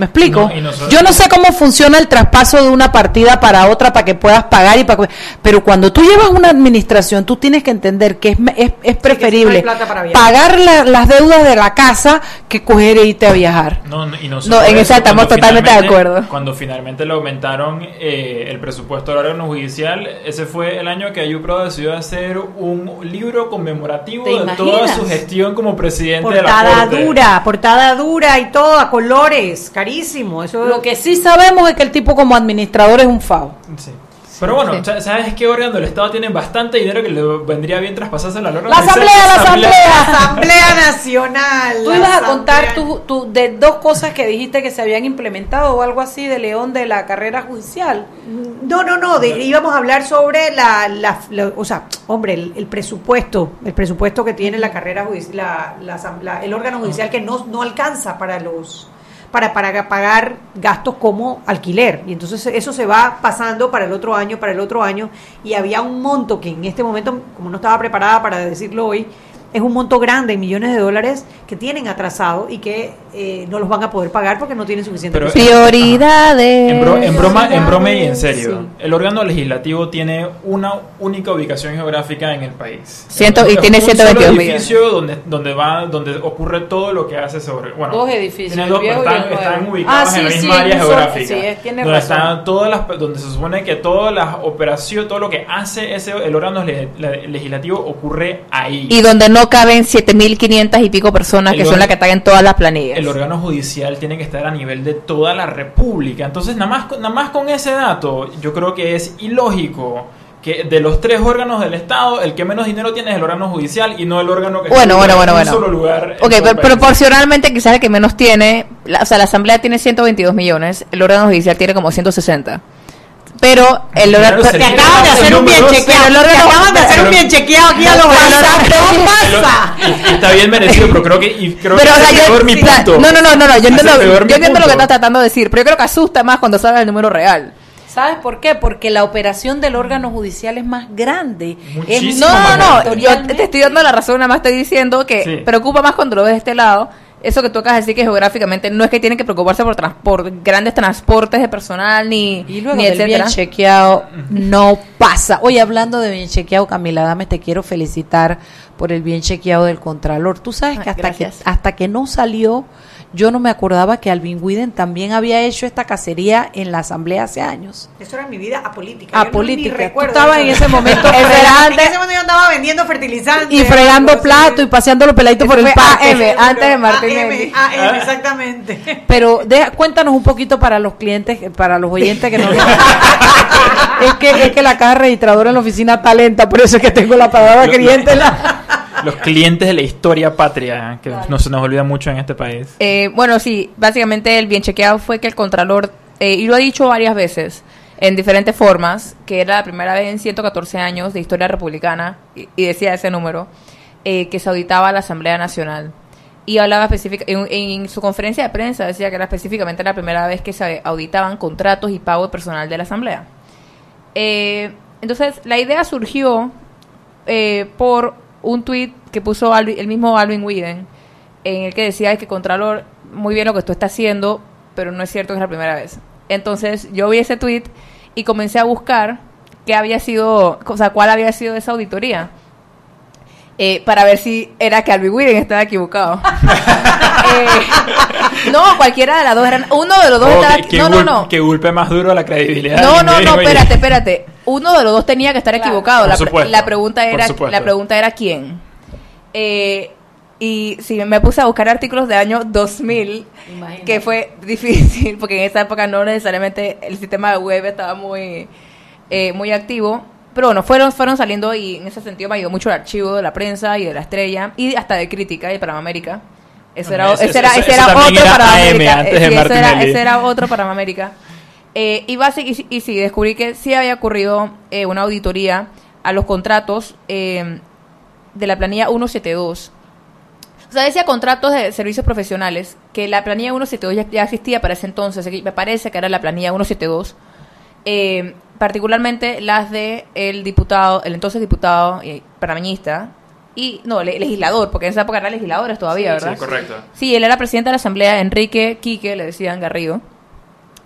¿Me explico? Yo no sé cómo funciona el traspaso de una partida para otra para que puedas pagar y para pero cuando tú llevas una administración, tú tienes que entender que es, es, preferible pagar las deudas de la casa que coger e irte a viajar. No, y no, en eso estamos totalmente de acuerdo. Cuando finalmente le aumentaron eh, el presupuesto del órgano judicial, ese fue el año que Ayupro decidió hacer un libro conmemorativo de toda su gestión como presidente de la Corte. dura, portada dura y todo a colores, cariño eso... Lo que sí sabemos es que el tipo como administrador es un FAO. Sí. Pero bueno, ¿sabes qué órgano del Estado tienen bastante dinero que le vendría bien traspasárselo a la La Asamblea, la Asamblea. La Asamblea Nacional. Tú ibas a contar tú, de dos cosas que dijiste que se habían implementado o algo así de León de la carrera judicial. No, no, no, íbamos a hablar sobre la, la, o sea, hombre, el, presupuesto, el presupuesto que tiene la carrera judicial, la, el órgano judicial que no, no alcanza para los para, para pagar gastos como alquiler. Y entonces eso se va pasando para el otro año, para el otro año. Y había un monto que en este momento, como no estaba preparada para decirlo hoy, es un monto grande, millones de dólares que tienen atrasado y que eh, no los van a poder pagar porque no tienen suficiente prioridades. En, broma, en broma y en serio, el órgano legislativo tiene una única ubicación geográfica en el país. Ciento, y tiene 122 un edificio donde donde va donde ocurre todo lo que hace sobre bueno dos edificios tiene dos, están, están, ubicados ah, en la misma área geográfica donde están todas las donde se supone que todas las operaciones todo lo que hace ese el órgano legislativo ocurre ahí. Y donde no caben 7.500 y pico personas que son las que están en todas las planillas. El órgano judicial tiene que estar a nivel de toda la República. Entonces, nada más, nada más con ese dato, yo creo que es ilógico que de los tres órganos del Estado, el que menos dinero tiene es el órgano judicial y no el órgano que bueno, bueno, bueno, en un solo lugar. Ok, pero proporcionalmente quizás el que menos tiene, o sea, la Asamblea tiene 122 millones, el órgano judicial tiene como 160 pero el órgano te acaban de hacer un bien chequeado. El órgano acaban de hacer un bien chequeado aquí a los pasa está bien merecido pero creo que y creo pero, que es peor mi punto. no no no no yo entiendo, yo entiendo lo que estás tratando de decir pero yo creo que asusta más cuando sabes el número real. ¿Sabes por qué? Porque la operación del órgano judicial es más grande. no, no, no, yo te estoy dando la razón, nada más estoy diciendo que preocupa más cuando lo ves de este lado eso que tú acabas de decir que geográficamente no es que tienen que preocuparse por, por grandes transportes de personal ni, y luego ni bien chequeado no pasa. Oye, hablando de bien chequeado, Camila, dame, te quiero felicitar por el bien chequeado del Contralor. Tú sabes que hasta, que hasta que no salió yo no me acordaba que Alvin Widen también había hecho esta cacería en la asamblea hace años. Eso era mi vida apolítica. Apolítica. estaba en ese momento. [laughs] en ese momento yo andaba vendiendo fertilizantes. Y fregando plato y paseando los peladitos por el parque. antes de Martínez. AM, exactamente. Pero deja, cuéntanos un poquito para los clientes, para los oyentes que no [laughs] [laughs] es que es que la caja registradora en la oficina talenta, por eso es que tengo la palabra cliente. La los clientes de la historia patria, que no se nos olvida mucho en este país. Eh, bueno, sí, básicamente el bien chequeado fue que el Contralor, eh, y lo ha dicho varias veces, en diferentes formas, que era la primera vez en 114 años de historia republicana, y, decía ese número, eh, que se auditaba la Asamblea Nacional. Y hablaba específicamente, en, su conferencia de prensa decía que era específicamente la primera vez que se auditaban contratos y pago de personal de la Asamblea. entonces, la idea surgió por un tweet que puso el mismo Alvin Widen, en el que decía que Contralor, muy bien lo que tú estás haciendo, pero no es cierto que es la primera vez. Entonces yo vi ese tweet y comencé a buscar qué había sido, o sea, cuál había sido esa auditoría. Eh, para ver si era que Alvin Widen estaba equivocado. [laughs] Eh, no, cualquiera de las dos eran. Uno de los dos oh, estaba. no, no, no. Que golpe más duro la credibilidad. No, no, no, espérate, espérate. Uno de los dos tenía que estar equivocado. La, la, pregunta era, la pregunta era quién. Eh, y sí, me puse a buscar artículos de año 2000, que fue [laughs] difícil, porque en esa época no necesariamente el sistema de web estaba muy, eh, muy activo. Pero bueno, fueron, fueron saliendo y en ese sentido me ayudó mucho el archivo de la prensa y de la estrella y hasta de crítica y de Panamérica. Eso era, ese, era, ese era otro para América. ese, era, otro para América. Eh, y, y, y, sí, descubrí que sí había ocurrido eh, una auditoría a los contratos eh, de la planilla 172. O sea, decía contratos de servicios profesionales, que la planilla 172 ya, existía para ese entonces, me parece que era la planilla 172, eh, particularmente las de el diputado, el entonces diputado eh, panameñista, y no, legislador, porque en esa época eran legisladores todavía, ¿verdad? Sí, correcto. Sí, él era presidente de la Asamblea, Enrique Quique, le decían Garrido,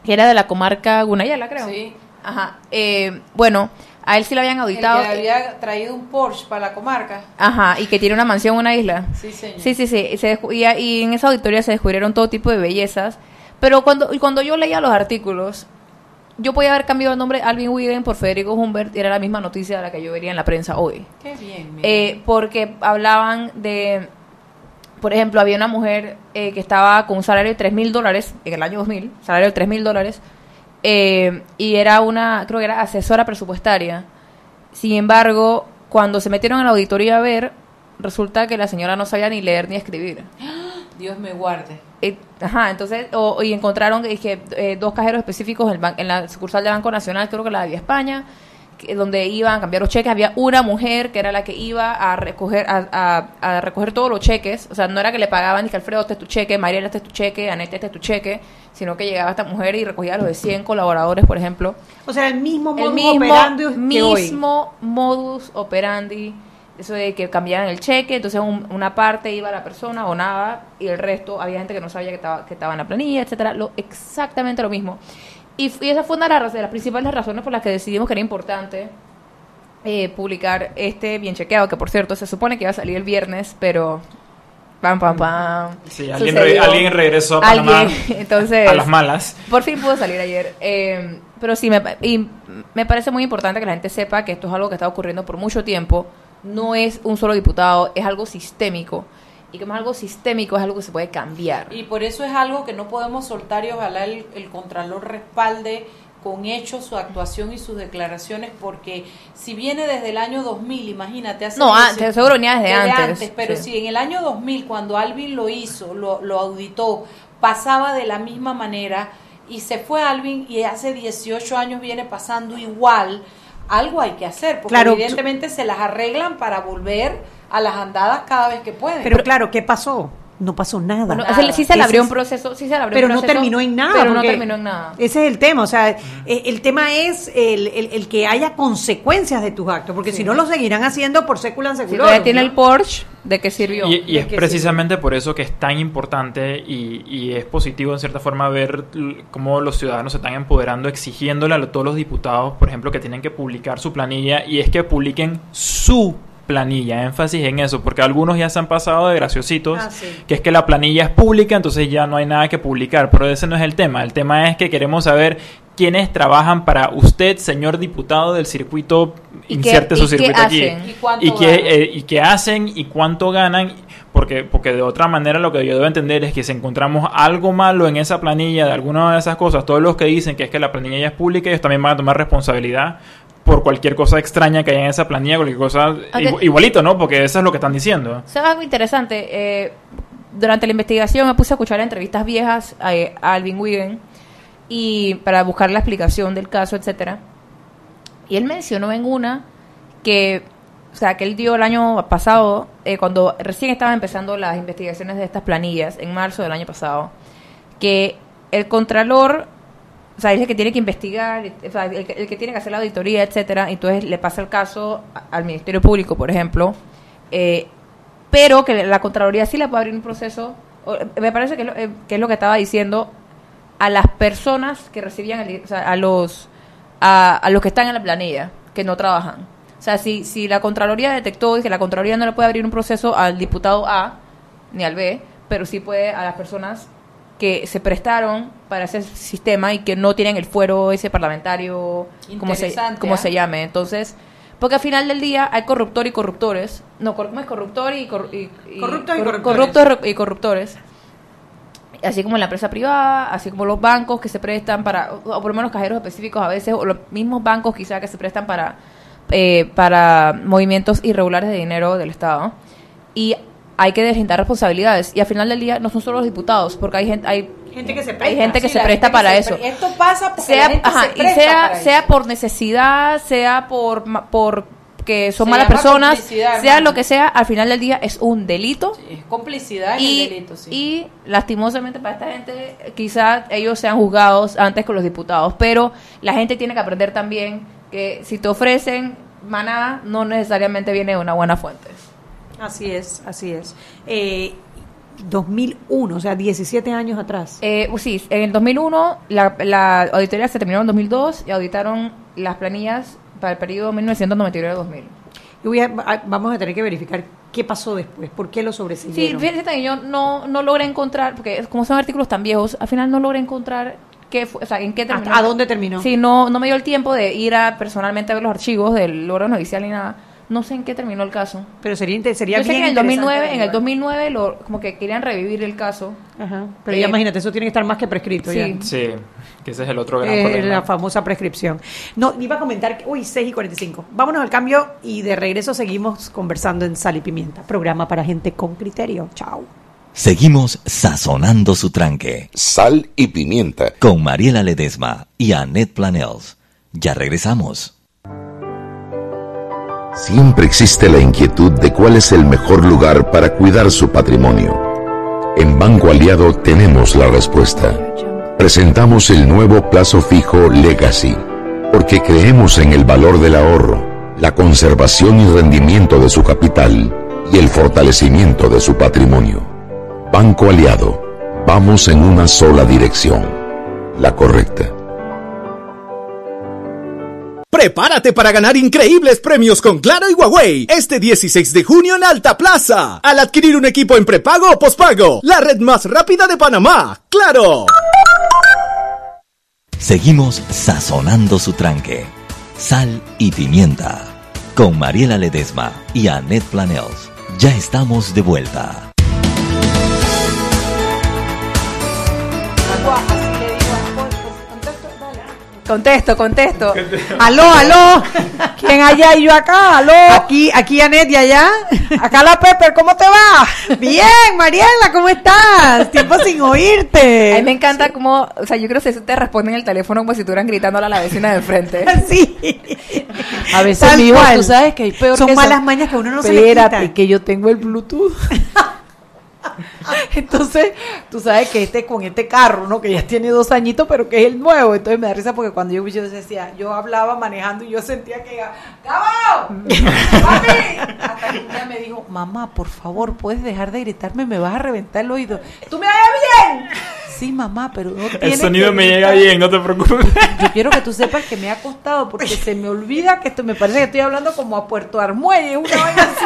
que era de la comarca Gunayala, creo. Sí. Ajá. Eh, bueno, a él sí lo habían auditado. que había traído un Porsche para la comarca. Ajá, y que tiene una mansión en una isla. Sí, señor. Sí, sí, sí. y, en esa auditoría se descubrieron todo tipo de bellezas. Pero cuando, cuando yo leía los artículos, yo podía haber cambiado el nombre Alvin Widen por Federico Humbert y era la misma noticia de la que yo vería en la prensa hoy. Qué bien. Eh, porque hablaban de, por ejemplo, había una mujer eh, que estaba con un salario de 3 mil dólares en el año 2000, salario de 3 mil dólares, eh, y era una, creo que era asesora presupuestaria. Sin embargo, cuando se metieron en la auditoría a ver, resulta que la señora no sabía ni leer ni escribir. [gasps] Dios me guarde. Eh, ajá, entonces, y encontraron que eh, dos cajeros específicos en, en, la sucursal de Banco Nacional, creo que la de España, donde iban a cambiar los cheques, había una mujer que era la que iba a recoger a, recoger todos los cheques, o sea, no era que le pagaban ni que Alfredo, este es tu cheque, Mariela, este es tu cheque, Anette, este es tu cheque, sino que llegaba esta mujer y recogía los de 100 colaboradores, por ejemplo. O sea, el mismo modus operandi mismo modus operandi eso de que cambiaban el cheque, entonces una parte iba a la persona o nada, y el resto había gente que no sabía que estaba, que estaba en la planilla, etcétera, lo, exactamente lo mismo. Y, esa fue una de las, de las, principales razones por las que decidimos que era importante eh, publicar este bien chequeado, que por cierto se supone que iba a salir el viernes, pero Pam, pam, pam. Sí, alguien, alguien regresó a Panamá [laughs] entonces, a las malas. Por fin pudo salir ayer. Eh, pero sí, me, y me parece muy importante que la gente sepa que esto es algo que está ocurriendo por mucho tiempo. No es un solo diputado, es algo sistémico. Y como es algo sistémico, es algo que se puede cambiar. Y por eso es algo que no podemos soltar y ojalá el, el Contralor respalde con hechos su actuación y sus declaraciones, porque si viene desde el año 2000, imagínate, hace No, antes, seguro ni desde, antes. Pero si en el año 2000, cuando Alvin lo hizo, lo, lo auditó, pasaba de la misma manera y se fue Alvin y hace 18 años viene pasando igual, algo hay que hacer, porque evidentemente se las arreglan para volver a las andadas cada vez que pueden. Pero claro, ¿qué pasó? no pasó nada. sí se le abrió un proceso, sí se le pero no terminó en nada. Pero no terminó en nada. Ese es el tema, o sea, eh, el, tema es el, el, que haya consecuencias de tus actos, porque si no lo seguirán haciendo por sécula en sécula. tiene el Porsche, ¿de qué sirvió? Y, es precisamente por eso que es tan importante y, y, es positivo en cierta forma ver cómo los ciudadanos se están empoderando, exigiéndole a todos los diputados, por ejemplo, que tienen que publicar su planilla y es que publiquen su planilla, énfasis en eso, porque algunos ya se han pasado de graciositos, ah, que es que la planilla es pública, entonces ya no hay nada que publicar, pero ese no es el tema, el tema es que queremos saber quiénes trabajan para usted, señor diputado del circuito, inserte su circuito aquí, ¿Y, qué, eh, y qué hacen y cuánto ganan, porque, porque de otra manera lo que yo debo entender es que si encontramos algo malo en esa planilla de alguna de esas cosas, todos los que dicen que es que la planilla ya es pública, ellos también van a tomar responsabilidad por cualquier cosa extraña que haya en esa planilla, cualquier cosa igualito, ¿no? Porque eso es lo que están diciendo. es algo interesante. Eh, durante la investigación me puse a escuchar entrevistas viejas a, Alvin Wigan y para buscar la explicación del caso, etcétera. Y él mencionó en una que, o sea, que él dio el año pasado, eh, cuando recién estaban empezando las investigaciones de estas planillas, en marzo del año pasado, que el contralor o sea, es el que tiene que investigar, o sea, el, que, tiene que hacer la auditoría, etcétera, entonces le pasa el caso al Ministerio Público, por ejemplo, eh, pero que la Contraloría sí le puede abrir un proceso, me parece que es, lo, eh, que es lo que estaba diciendo, a las personas que recibían, el, o sea, a los, a, los que están en la planilla, que no trabajan. O sea, si, si la Contraloría detectó que la Contraloría no le puede abrir un proceso al diputado A ni al B, pero sí puede a las personas que se prestaron para ese sistema y que no tienen el fuero ese parlamentario, como se, como se ¿ah? llame. Entonces, porque al final del día hay corruptor y corruptores. No, ¿cómo es corruptor y, corruptores? y corruptores. Así como en la empresa privada, así como los bancos que se prestan para, o por lo menos cajeros específicos a veces, o los mismos bancos quizá que se prestan para, eh, para movimientos irregulares de dinero del Estado. Y hay que deslindar responsabilidades. Y al final del día no son solo los diputados porque hay gente hay gente que se presta, hay gente que se presta para eso. esto pasa porque sea, y sea sea por necesidad sea por por que son malas personas sea lo que sea al final del día es un delito. Es complicidad y, delito sí. y lastimosamente para esta gente quizás ellos sean juzgados antes con los diputados pero la gente tiene que aprender también que si te ofrecen maná no necesariamente viene de una buena fuente Así es, así es. Eh, 2001, o sea, 17 años atrás. Eh, pues sí, en el 2001 la, la auditoría se terminó en 2002 y auditaron las planillas para el periodo 1999-2000. Y voy vamos a tener que verificar qué pasó después, por qué lo sobreseyeron. Sí, fíjate que yo no, no logré encontrar, porque como son artículos tan viejos, al final no logré encontrar qué fue, o sea, en qué terminó. ¿A, dónde terminó? Sí, no, no me dio el tiempo de ir a personalmente a ver los archivos del órgano judicial ni nada no sé en qué terminó el caso. Pero sería, sería Yo sé que en el 2009, en el 2009 lo, como que querían revivir el caso. Ajá. Pero ya eh, imagínate, eso tiene que estar más que prescrito sí. Sí, que ese es el otro gran eh, problema. La famosa prescripción. No, iba a comentar, que, uy, 6 y 45. Vámonos al cambio y de regreso seguimos conversando en Sal y Pimienta, programa para gente con criterio. Chao. Seguimos sazonando su tranque. Sal y Pimienta. Con Mariela Ledesma y Annette Planels. Ya regresamos. Siempre existe la inquietud de cuál es el mejor lugar para cuidar su patrimonio. En Banco Aliado tenemos la respuesta. Presentamos el nuevo plazo fijo Legacy, porque creemos en el valor del ahorro la conservación y rendimiento de su capital y el fortalecimiento de su patrimonio. Banco Aliado, vamos en una sola dirección, la correcta. Prepárate para ganar increíbles premios con Claro y Huawei este 16 de junio en Alta Plaza. Al adquirir un equipo en prepago o pospago, la red más rápida de Panamá. ¡Claro! Seguimos sazonando su tranque. Sal y pimienta. Con Mariela Ledesma y Annette Planels. Ya estamos de vuelta. Contesto, [laughs] contesto. aló, aló. ¿Quién allá y yo acá? Aló. Aquí, aquí Anet y allá. Acá la Pepper, ¿cómo te va? Bien, Mariela, ¿cómo estás? Tiempo sin oírte. A mí me encanta como, o sea, yo creo que te responden el teléfono como si estuvieran gritándole a la vecina del frente. [laughs] sí. A veces mi hijo, tú sabes que hay peor Son malas mañas que uno no se le quita. que yo tengo el Bluetooth. [laughs] [laughs] Entonces, tú sabes que este con este carro, ¿no? Que ya tiene dos añitos, pero que es el nuevo. Entonces me da risa porque cuando yo, yo decía, yo hablaba manejando y yo sentía que ¡Gabo! ¡Papi! Hasta que ella me dijo, mamá, por favor, puedes dejar de gritarme, me vas a reventar el oído. ¿Tú me oyes bien? Sí, mamá, pero no El sonido me llega bien, no te preocupes. Yo quiero que tú sepas que me ha costado porque se me olvida que esto me parece que estoy hablando como a Puerto Armuelle, una vaina así.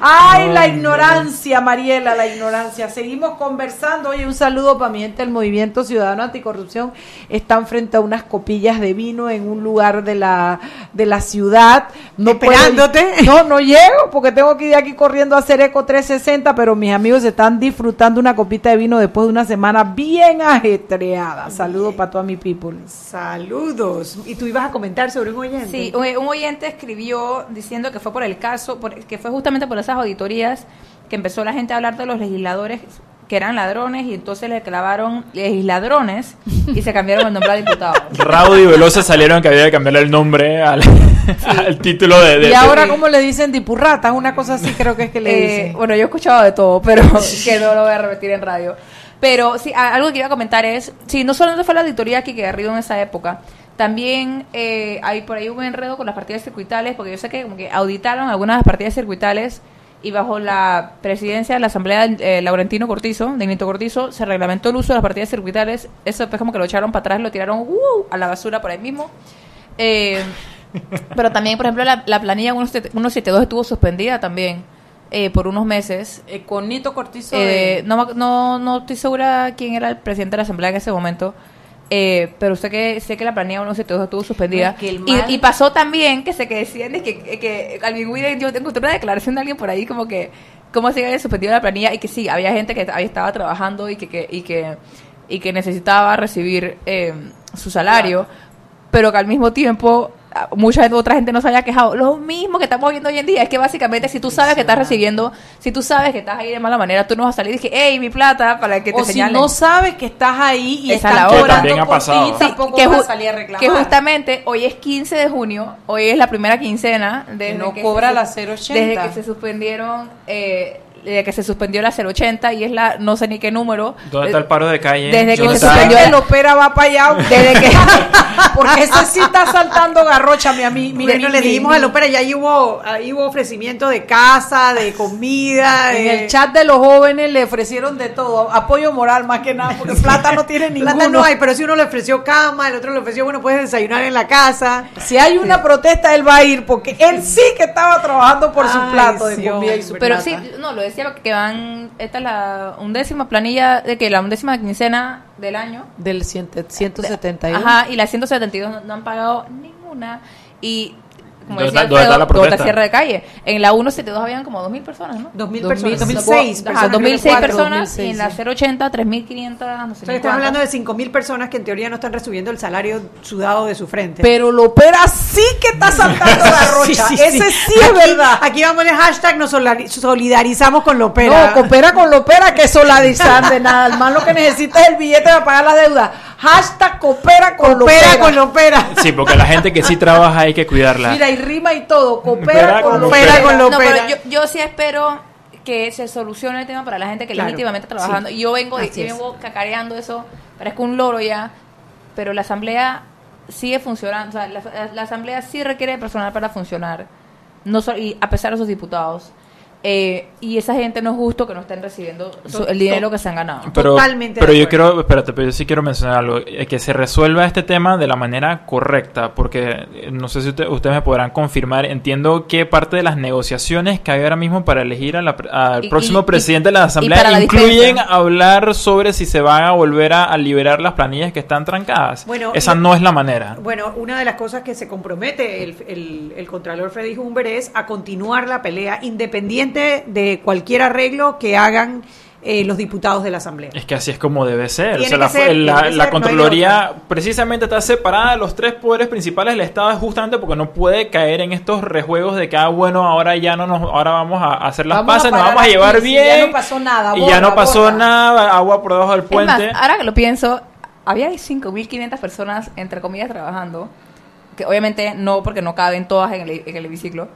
Ay, la ignorancia, Mariela, la ignorancia. Seguimos conversando. Oye, un saludo para mi gente del Movimiento Ciudadano Anticorrupción. Están frente a unas copillas de vino en un lugar de la, de la ciudad. No Esperándote. no, no llego porque tengo que ir de aquí corriendo a hacer Eco 360, pero mis amigos están disfrutando una copita de vino después de una semana bien ajetreada. Saludos para toda mi people. Saludos. ¿Y tú ibas a comentar sobre un oyente? Sí, un oyente escribió diciendo que fue por el caso, que fue justamente por esas auditorías que empezó la gente a hablar de los legisladores que eran ladrones y entonces le clavaron legisladrones y se cambiaron el nombre a diputados. [laughs] Raudy y Velosa salieron que había que cambiarle el nombre al, [laughs] título de, Y ahora, ¿cómo le dicen dipurrata? Una cosa así creo que es que le eh, dicen. Bueno, yo he escuchado de todo, pero [laughs] que no lo voy a repetir en radio. Pero sí, algo que iba a comentar es, sí, no solamente fue la auditoría aquí que arriba en esa época, también eh, hay por ahí un enredo con las partidas circuitales, porque yo sé que como que auditaron algunas de las partidas circuitales y bajo la presidencia de la Asamblea de eh, Laurentino Cortizo, de Nito Cortizo, se reglamentó el uso de las partidas circuitales. Eso fue como que lo echaron para atrás, lo tiraron uh, a la basura por ahí mismo. Eh, [laughs] pero también, por ejemplo, la, planilla 172 estuvo suspendida también por unos meses. con Nito Cortizo. no, no, no estoy segura quién era el presidente de la Asamblea en ese momento. Eh, pero usted que sé que la planilla 172 estuvo suspendida. y, pasó también que se que decían que, que, alguien, yo tengo una declaración de alguien por ahí como que cómo se había suspendido la planilla y que sí, había gente que ahí estaba trabajando y que, que, y que, y que necesitaba recibir eh, su salario, pero que al mismo tiempo mucha otra gente no se haya quejado. Lo mismo que estamos viendo hoy en día es que básicamente si tú sabes que estás recibiendo, si tú sabes que estás ahí de mala manera, tú no vas a salir y dije, hey, mi plata, para que te o si no sabes que estás ahí y estás la hora. También ha pasado. que, vas a salir a reclamar. que justamente hoy es 15 de junio, hoy es la primera quincena de no cobra la 080. Desde que se suspendieron eh, de que se suspendió la 080 y es la no sé ni qué número. ¿Dónde está el paro de calle? Desde que se suspendió el opera va para allá. Desde que [laughs] porque ese sí está saltando garrocha mi amigo. Bueno, le dijimos al opera ya ahí hubo ahí hubo ofrecimiento de casa, de comida, en el chat de los jóvenes le ofrecieron de todo, apoyo moral más que nada, porque plata no tiene [laughs] ninguno. Plata no hay, pero si uno le ofreció cama, el otro le ofreció, bueno, puedes desayunar en la casa. Si hay una protesta él va a ir porque él sí que estaba trabajando por su plato de comida y su Pero sí, no, lo decía que van, esta es la undécima planilla, de que la undécima quincena del año. Del 171. Ajá, y la 172 no han pagado ninguna. Y como decía Alfredo, la protesta? cierre de calle. En la 172 habían como 2.000 personas, ¿no? 2.000 personas. 2006. Ajá, 2.006 personas. y en la 080, 3.500, no sé. O sea, estamos hablando de 5.000 personas que en teoría no están recibiendo el salario sudado de su frente. Pero Lopera sí que está saltando la [laughs] rocha. Ese sí es verdad. Aquí vamos en el hashtag, nos solidarizamos con Lopera. No, coopera con Lopera, que solidarizar de nada. El más lo que necesita es el billete para pagar la deuda. Hashtag coopera con coopera con Lopera. Sí, porque la gente que sí trabaja hay que cuidarla. Mira, rima y todo. Coopera con, lo yo, yo sí espero que se solucione el tema para la gente que legítimamente está trabajando. Y yo vengo, yo vengo cacareando eso, parezco un loro ya, pero la asamblea sigue funcionando, o sea, la, la asamblea sí requiere personal para funcionar, no y a pesar de sus diputados. Eh, y esa gente no es justo que no estén recibiendo el dinero que se han ganado. Pero, Totalmente. Pero yo quiero, espérate, pero yo sí quiero mencionar algo, eh, que se resuelva este tema de la manera correcta, porque eh, no sé si ustedes me podrán confirmar, entiendo que parte de las negociaciones que hay ahora mismo para elegir al próximo presidente de la Asamblea incluyen hablar sobre si se van a volver a, liberar las planillas que están trancadas. Bueno, esa no es la manera. Bueno, una de las cosas que se compromete el, el, el Contralor Freddy Humber es a continuar la pelea independiente de cualquier arreglo que hagan eh, los diputados de la Asamblea. Es que así es como debe ser. la, la, Contraloría precisamente está separada de los tres poderes principales del Estado justamente porque no puede caer en estos rejuegos de que, ah, bueno, ahora ya no nos, ahora vamos a hacer las pases, nos vamos a llevar bien. Y ya no pasó nada. y ya no pasó nada, agua por debajo del puente. ahora que lo pienso, había 5.500 personas, entre comillas, trabajando, que obviamente no, porque no caben todas en el, en el hemiciclo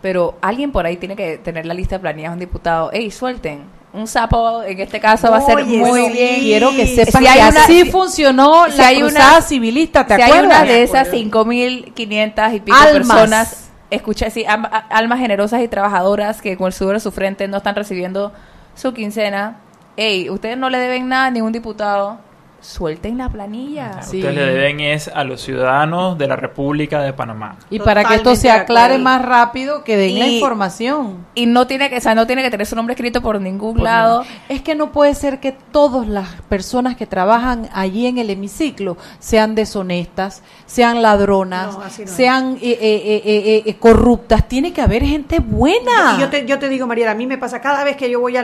pero alguien por ahí tiene que tener la lista de un diputado. ¡Ey, suelten! Un sapo, en este caso, va a ser muy bien. Quiero que sepan que así funcionó la hay una, civilista, ¿te si acuerdas? hay una de esas 5.500 y pico personas, escucha, sí, almas generosas y trabajadoras que con el sudor de su frente no están recibiendo su quincena. ¡Ey, ustedes no le deben nada a ningún diputado! Suelten la planilla. Ustedes le deben es a los ciudadanos de la República de Panamá. Y para que esto se aclare más rápido, que den la información. Y no tiene que, o sea, no tiene que tener su nombre escrito por ningún lado. Es que no puede ser que todas las personas que trabajan allí en el hemiciclo sean deshonestas, sean ladronas, sean eh, eh, eh, corruptas. Tiene que haber gente buena. Y yo te, yo te digo, María, a mí me pasa cada vez que yo voy a